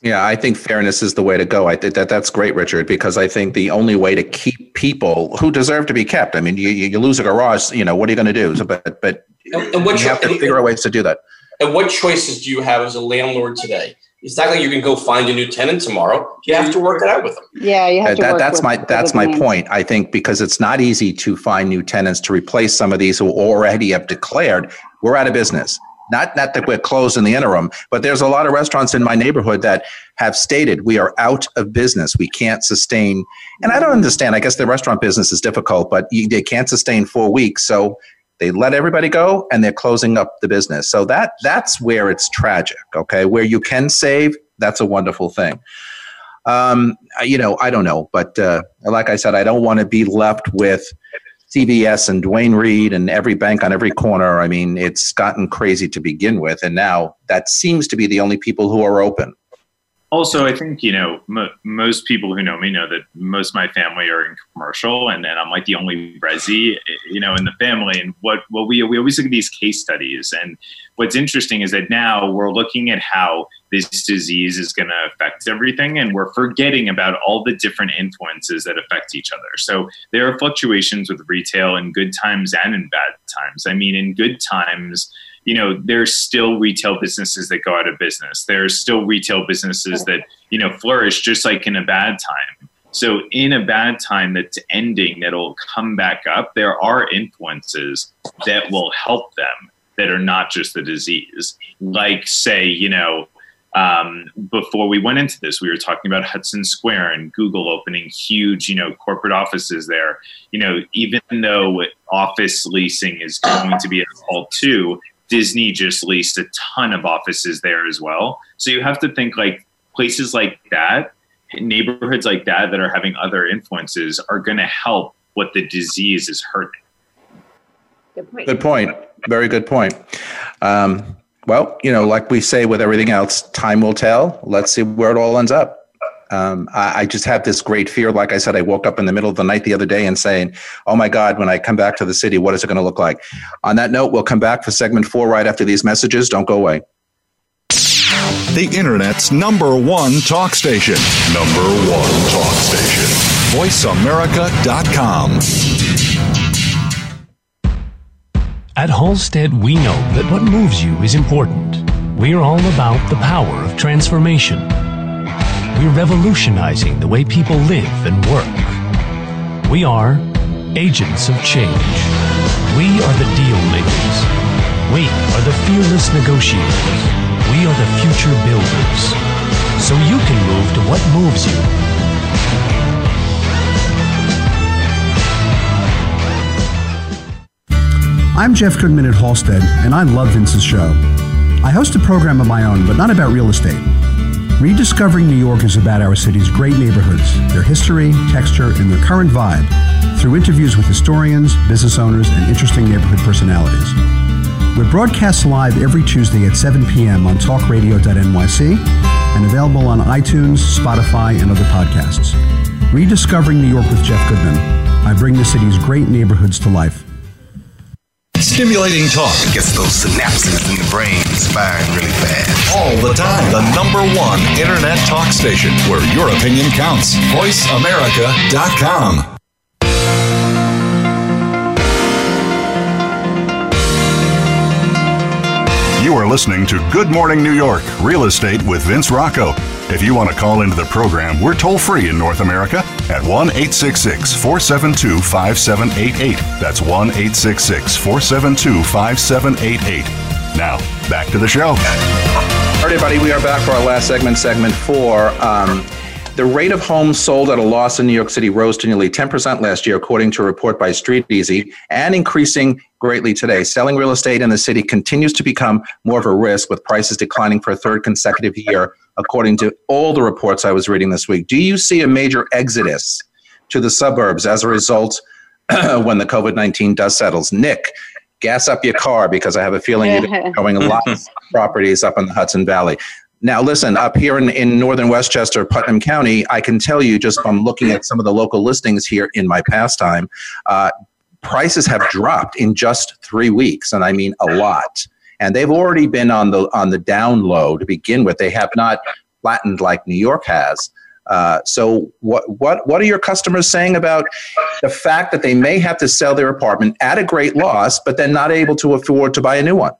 B: Yeah, I think fairness is the way to go. I think that that's great, Richard, because I think the only way to keep people who deserve to be kept. I mean, you, you lose a garage, you know, what are you going to do? So, but but and, and what you cho- have to figure out ways to do that.
D: And what choices do you have as a landlord today? It's not like you can go find a new tenant tomorrow. You have to work it out with them.
E: Yeah, you have to. That,
B: that's with,
E: my
B: that's my point. I think because it's not easy to find new tenants to replace some of these who already have declared we're out of business. Not, not that we're closed in the interim, but there's a lot of restaurants in my neighborhood that have stated we are out of business. We can't sustain. And I don't understand. I guess the restaurant business is difficult, but you, they can't sustain four weeks. So they let everybody go and they're closing up the business. So that that's where it's tragic. Okay, where you can save, that's a wonderful thing. Um, you know, I don't know, but uh, like I said, I don't want to be left with CVS and Duane Reade and every bank on every corner. I mean, it's gotten crazy to begin with, and now that seems to be the only people who are open
H: also, I think you know m- most people who know me know that most of my family are in commercial, and then I'm like the only resi, you know, in the family. And what what we we always look at these case studies, and what's interesting is that now we're looking at how this disease is going to affect everything, and we're forgetting about all the different influences that affect each other. So there are fluctuations with retail in good times and in bad times. I mean, in good times you know, there's still retail businesses that go out of business. There's still retail businesses that, you know, flourish just like in a bad time. So in a bad time that's ending, that'll come back up, there are influences that will help them that are not just the disease. Like, say, you know, um, before we went into this, we were talking about Hudson Square and Google opening huge, you know, corporate offices there. You know, even though office leasing is going to be at all too, Disney just leased a ton of offices there as well. So you have to think like places like that, neighborhoods like that that are having other influences are going to help what the disease is hurting. Good
B: point. Good point. Very good point. Um, well, you know, like we say with everything else, time will tell. Let's see where it all ends up. Um, I, I, just have this great fear. Like I said, I woke up in the middle of the night the other day and saying, "Oh my God, when I come back to the city, what is it going to look like?" On that note, we'll come back for segment four right after these messages. Don't go away.
P: The internet's number one talk station. Number one talk station. VoiceAmerica.com.
R: At Halstead, we know that what moves you is important. We're all about the power of transformation we're revolutionizing the way people live and work. We are agents of change. We are the deal makers. We are the fearless negotiators. We are the future builders. So you can move to what moves you.
S: I'm Jeff Goodman at Halstead, and I love Vince's show. I host a program of my own, but not about real estate. Rediscovering New York is about our city's great neighborhoods, their history, texture, and their current vibe through interviews with historians, business owners, and interesting neighborhood personalities. We're broadcast live every Tuesday at 7 p.m. on talkradio.nyc and available on iTunes, Spotify, and other podcasts. Rediscovering New York with Jeff Goodman. I bring the city's great neighborhoods to life.
P: Stimulating talk gets those synapses in the brain firing really fast. All the time. The number one internet talk station where your opinion counts. VoiceAmerica.com. You are listening to Good Morning New York Real Estate with Vince Rocco. If you want to call into the program, we're toll free in North America at 1 866 472 5788. That's 1 866 472 5788. Now, back to the show.
B: All right, everybody, we are back for our last segment, segment four. Um, the rate of homes sold at a loss in New York City rose to nearly 10% last year, according to a report by StreetEasy, and increasing greatly today. Selling real estate in the city continues to become more of a risk, with prices declining for a third consecutive year according to all the reports I was reading this week. Do you see a major exodus to the suburbs as a result *clears throat* when the COVID 19 dust settles? Nick, gas up your car because I have a feeling you're *laughs* going a lot of *laughs* properties up in the Hudson Valley. Now, listen, up here in, in northern Westchester, Putnam County, I can tell you just from looking at some of the local listings here in my pastime, uh, prices have dropped in just three weeks, and I mean a lot and they've already been on the on the down low to begin with. They have not flattened like New York has. Uh, so what what what are your customers saying about the fact that they may have to sell their apartment at a great loss, but then not able to afford to buy a new one?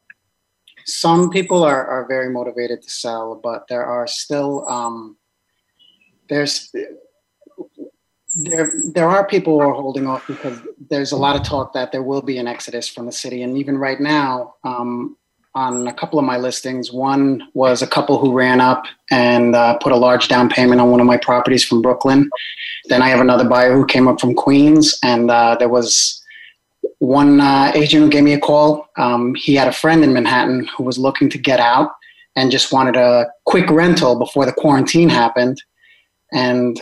T: Some people are, are very motivated to sell, but there are still um, there's there there are people who are holding off because there's a lot of talk that there will be an exodus from the city, and even right now, um, on a couple of my listings. One was a couple who ran up and uh, put a large down payment on one of my properties from Brooklyn. Then I have another buyer who came up from Queens, and uh, there was one uh, agent who gave me a call. Um, he had a friend in Manhattan who was looking to get out and just wanted a quick rental before the quarantine happened. And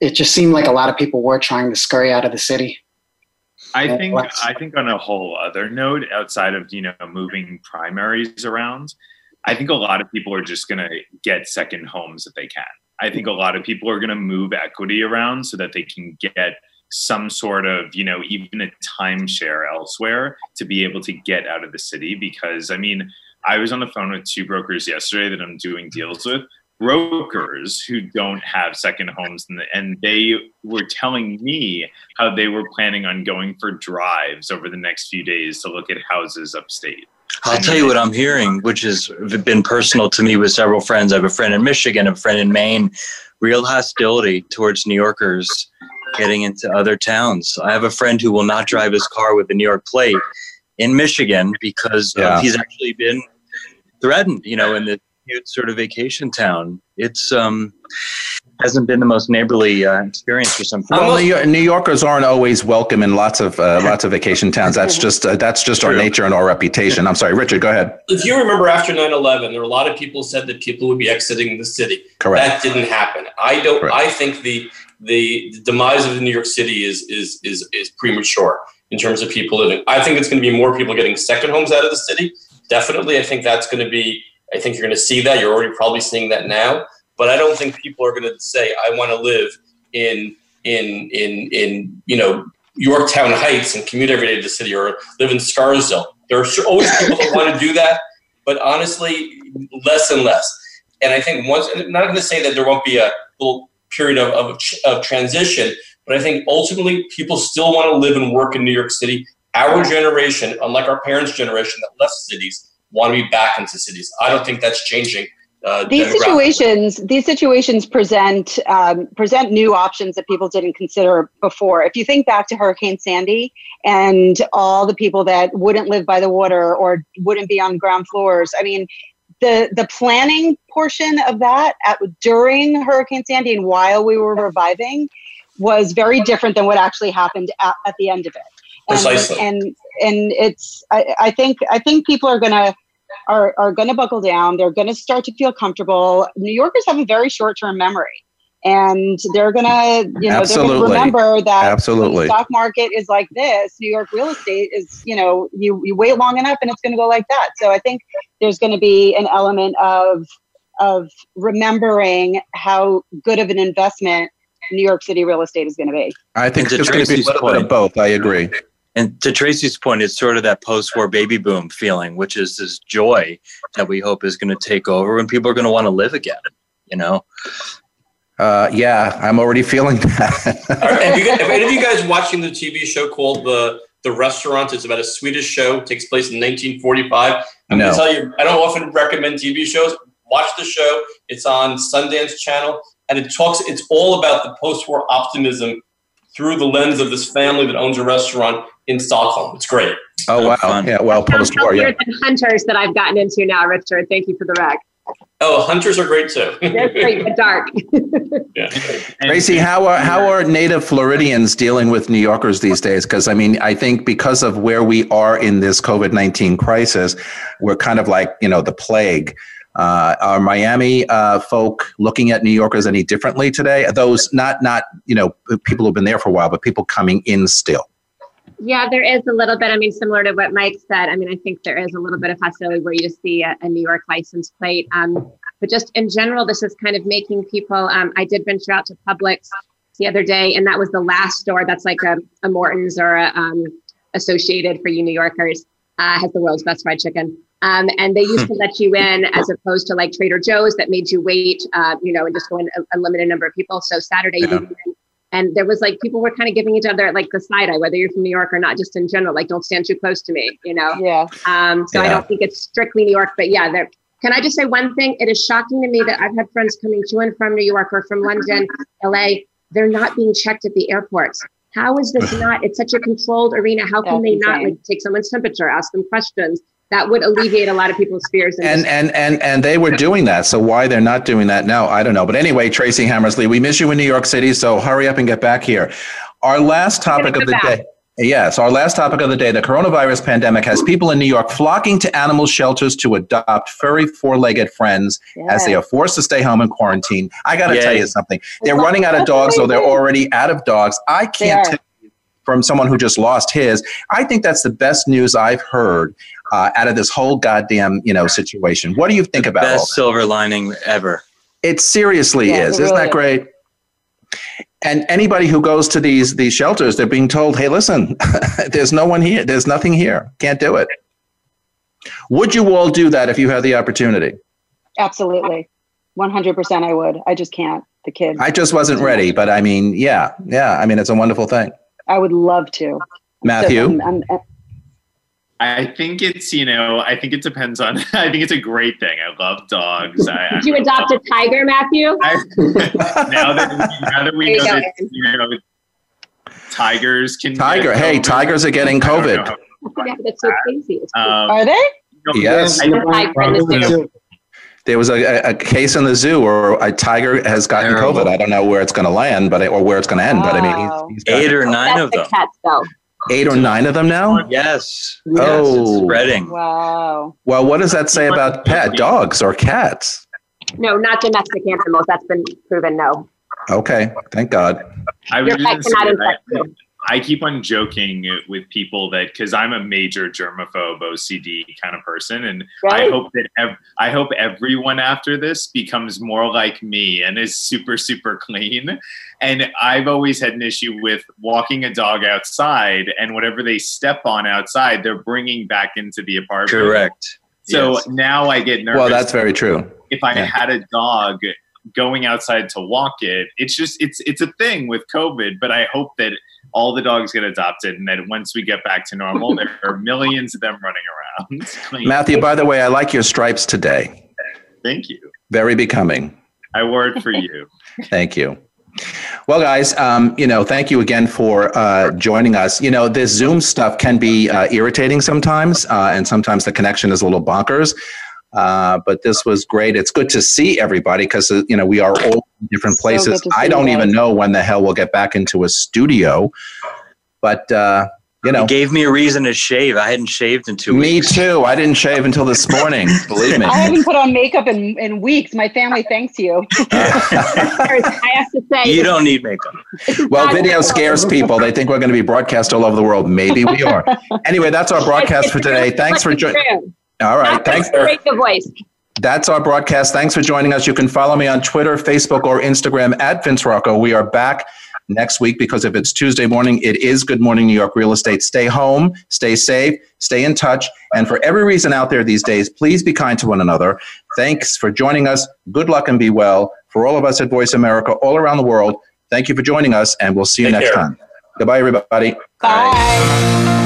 T: it just seemed like a lot of people were trying to scurry out of the city.
H: I think I think on a whole other note, outside of you know moving primaries around, I think a lot of people are just going to get second homes if they can. I think a lot of people are going to move equity around so that they can get some sort of you know even a timeshare elsewhere to be able to get out of the city because I mean I was on the phone with two brokers yesterday that I'm doing deals with brokers who don't have second homes the, and they were telling me how they were planning on going for drives over the next few days to look at houses upstate I'll tell you what I'm hearing, which has been personal to me with several friends. I have a friend in Michigan, a friend in Maine, real hostility towards New Yorkers getting into other towns. I have a friend who will not drive his car with a New York plate in Michigan because yeah. uh, he's actually been threatened, you know, in the cute sort of vacation town. It's um, hasn't been the most neighborly uh, experience for some
B: Well, New, York, New, Yorkers aren't always welcome in lots of uh, lots of vacation towns. That's *laughs* just uh, that's just True. our nature and our reputation. I'm sorry, Richard, go ahead.
D: If you remember after 9/11, there were a lot of people said that people would be exiting the city.
B: Correct.
D: That didn't happen. I don't. Correct. I think the, the the demise of New York City is is is is premature in terms of people living. I think it's going to be more people getting second homes out of the city. Definitely, I think that's going to be I think you're going to see that. You're already probably seeing that now. But I don't think people are going to say, "I want to live in in in in you know Yorktown Heights and commute every day to the city or live in Scarsdale." There are always people who want to do that, but honestly, less and less. And I think once, I'm not going to say that there won't be a little period of, of, of transition, but I think ultimately people still want to live and work in New York City. Our generation, unlike our parents' generation that left cities, want to be back into cities. I don't think that's changing.
E: Uh, these situations, these situations present um, present new options that people didn't consider before. If you think back to Hurricane Sandy and all the people that wouldn't live by the water or wouldn't be on ground floors, I mean, the the planning portion of that at, during Hurricane Sandy and while we were reviving was very different than what actually happened at, at the end of
D: it.
E: And, Precisely. And and it's I, I think I think people are going to are, are going to buckle down. They're going to start to feel comfortable. New Yorkers have a very short term memory. And they're gonna, you know, they're gonna remember that
B: Absolutely. the
E: stock market is like this. New York real estate is, you know, you, you wait long enough and it's gonna go like that. So I think there's gonna be an element of of remembering how good of an investment New York City real estate is going to be.
B: I think it's going to be a little point. bit of both. I agree.
H: And to Tracy's point, it's sort of that post war baby boom feeling, which is this joy that we hope is going to take over when people are going to want to live again, you know?
B: Uh, yeah, I'm already feeling that. If
D: you guys, any of you guys watching the TV show called The the Restaurant? It's about a Swedish show, it takes place in 1945. I'm no. going to
B: tell you,
D: I don't often recommend TV shows. Watch the show. It's on Sundance Channel, and it talks. It's all about the post-war optimism through the lens of this family that owns a restaurant in Stockholm. It's great. Oh wow!
B: Fun. Yeah, well, post war. Yeah.
E: hunters that I've gotten into now, Richard. Thank you for the rec.
D: Oh, hunters are great
E: too. They're great, but *laughs* dark.
B: yeah. *laughs* Tracy, how are how are native Floridians dealing with New Yorkers these days? Because I mean, I think because of where we are in this COVID nineteen crisis, we're kind of like you know the plague. Uh, are Miami uh, folk looking at New Yorkers any differently today? Those not not you know people who've been there for a while, but people coming in still.
E: Yeah, there is a little bit. I mean, similar to what Mike said, I mean, I think there is a little bit of hostility where you just see a, a New York license plate. Um, but just in general, this is kind of making people. Um, I did venture out to Publix the other day, and that was the last store that's like a, a Morton's or a um, Associated for you New Yorkers uh, has the world's best fried chicken. Um, and they used to hmm. let you in as opposed to like Trader Joe's that made you wait, uh, you know, and just go in a, a limited number of people. So Saturday, yeah. you and there was like people were kind of giving each other like the side eye, whether you're from New York or not, just in general, like don't stand too close to me, you know? Yeah. Um, so yeah. I don't think it's strictly New York, but yeah, there can I just say one thing? It is shocking to me that I've had friends coming to and from New York or from London, LA, they're not being checked at the airports. How is this *laughs* not? It's such a controlled arena. How can That's they not like, take someone's temperature, ask them questions, that would alleviate a lot of people's fears.
B: And and, and and they were doing that. So why they're not doing that now, I don't know. But anyway, Tracy Hammersley, we miss you in New York City. So hurry up and get back here. Our last topic of the back. day. Yes, our last topic of the day the coronavirus pandemic has people in New York flocking to animal shelters to adopt furry four legged friends yes. as they are forced to stay home and quarantine. I got to tell you something. They're running out of dogs, or they're already out of dogs. I can't from someone who just lost his. I think that's the best news I've heard uh, out of this whole goddamn you know situation. What do you think the
U: about
B: best
U: silver lining ever?
B: It seriously yeah, is. It really Isn't that great? And anybody who goes to these these shelters, they're being told, "Hey, listen, *laughs* there's no one here. There's nothing here. Can't do it." Would you all do that if you had the opportunity?
E: Absolutely, one hundred percent. I would. I just can't. The kid.
B: I just wasn't ready, but I mean, yeah, yeah. I mean, it's a wonderful thing.
E: I would love to.
B: Matthew. So I'm, I'm,
H: I think it's you know I think it depends on *laughs* I think it's a great thing. I love dogs. I,
E: Did I you adopt a tiger, Matthew? I, now *laughs* that now that we know that you know
H: tigers can
B: tiger. Hey, tigers are getting COVID. *laughs*
E: yeah, that's so crazy. Um, are they? yes.
B: there was a, a, case in the zoo where a tiger has gotten Terrible. COVID. I don't know where it's going to land, but it, or where it's going to end. Wow. But I
U: mean, he's, he's eight or nine that's of them. Cats,
B: eight or nine of them now?
U: Yes.
B: yes oh,
U: spreading.
E: Wow.
B: Well, what does that say about pet dogs or cats?
E: No, not domestic animals. That's been proven. No.
B: Okay. Thank God. I Your pet
H: cannot infect you. I keep on joking with people that because I'm a major germaphobe OCD kind of person, and right. I hope that ev- I hope everyone after this becomes more like me and is super super clean. And I've always had an issue with walking a dog outside, and whatever they step on outside, they're bringing back into the apartment.
U: Correct.
H: So yes. now I get nervous.
B: Well, that's very true.
H: If I yeah. had a dog going outside to walk it, it's just it's it's a thing with COVID. But I hope that all the dogs get adopted, and then once we get back to normal, there are *laughs* millions of them running around.
B: *laughs* Matthew, by the way, I like your stripes today.
H: Thank you.
B: Very becoming.
H: I wore it for you.
B: *laughs* Thank you. Well, guys, um, you know, thank you again for uh, joining us. You know, this Zoom stuff can be uh, irritating sometimes, uh, and sometimes the connection is a little bonkers. Uh, but this was great. It's good to see everybody because uh, you know we are all in different places. So I don't even know when the hell we'll get back into a studio, but uh, you know, it
U: gave me a reason to shave. I hadn't shaved in two
B: me weeks. Me too. I didn't shave until this morning. *laughs* believe me. I
E: haven't put on makeup in, in weeks. My family thanks you. *laughs*
U: I have to say, you don't need makeup.
B: Well, video scares people. They think we're going to be broadcast all over the world. Maybe we are. Anyway, that's our broadcast for today. Thanks for joining. All right. Not Thanks. The voice. That's our broadcast. Thanks for joining us. You can follow me on Twitter, Facebook, or Instagram at Vince Rocco. We are back next week because if it's Tuesday morning, it is Good Morning New York Real Estate. Stay home, stay safe, stay in touch. And for every reason out there these days, please be kind to one another. Thanks for joining us. Good luck and be well. For all of us at Voice America all around the world, thank you for joining us, and we'll see you Take next care. time. Goodbye, everybody. Bye.
E: Bye.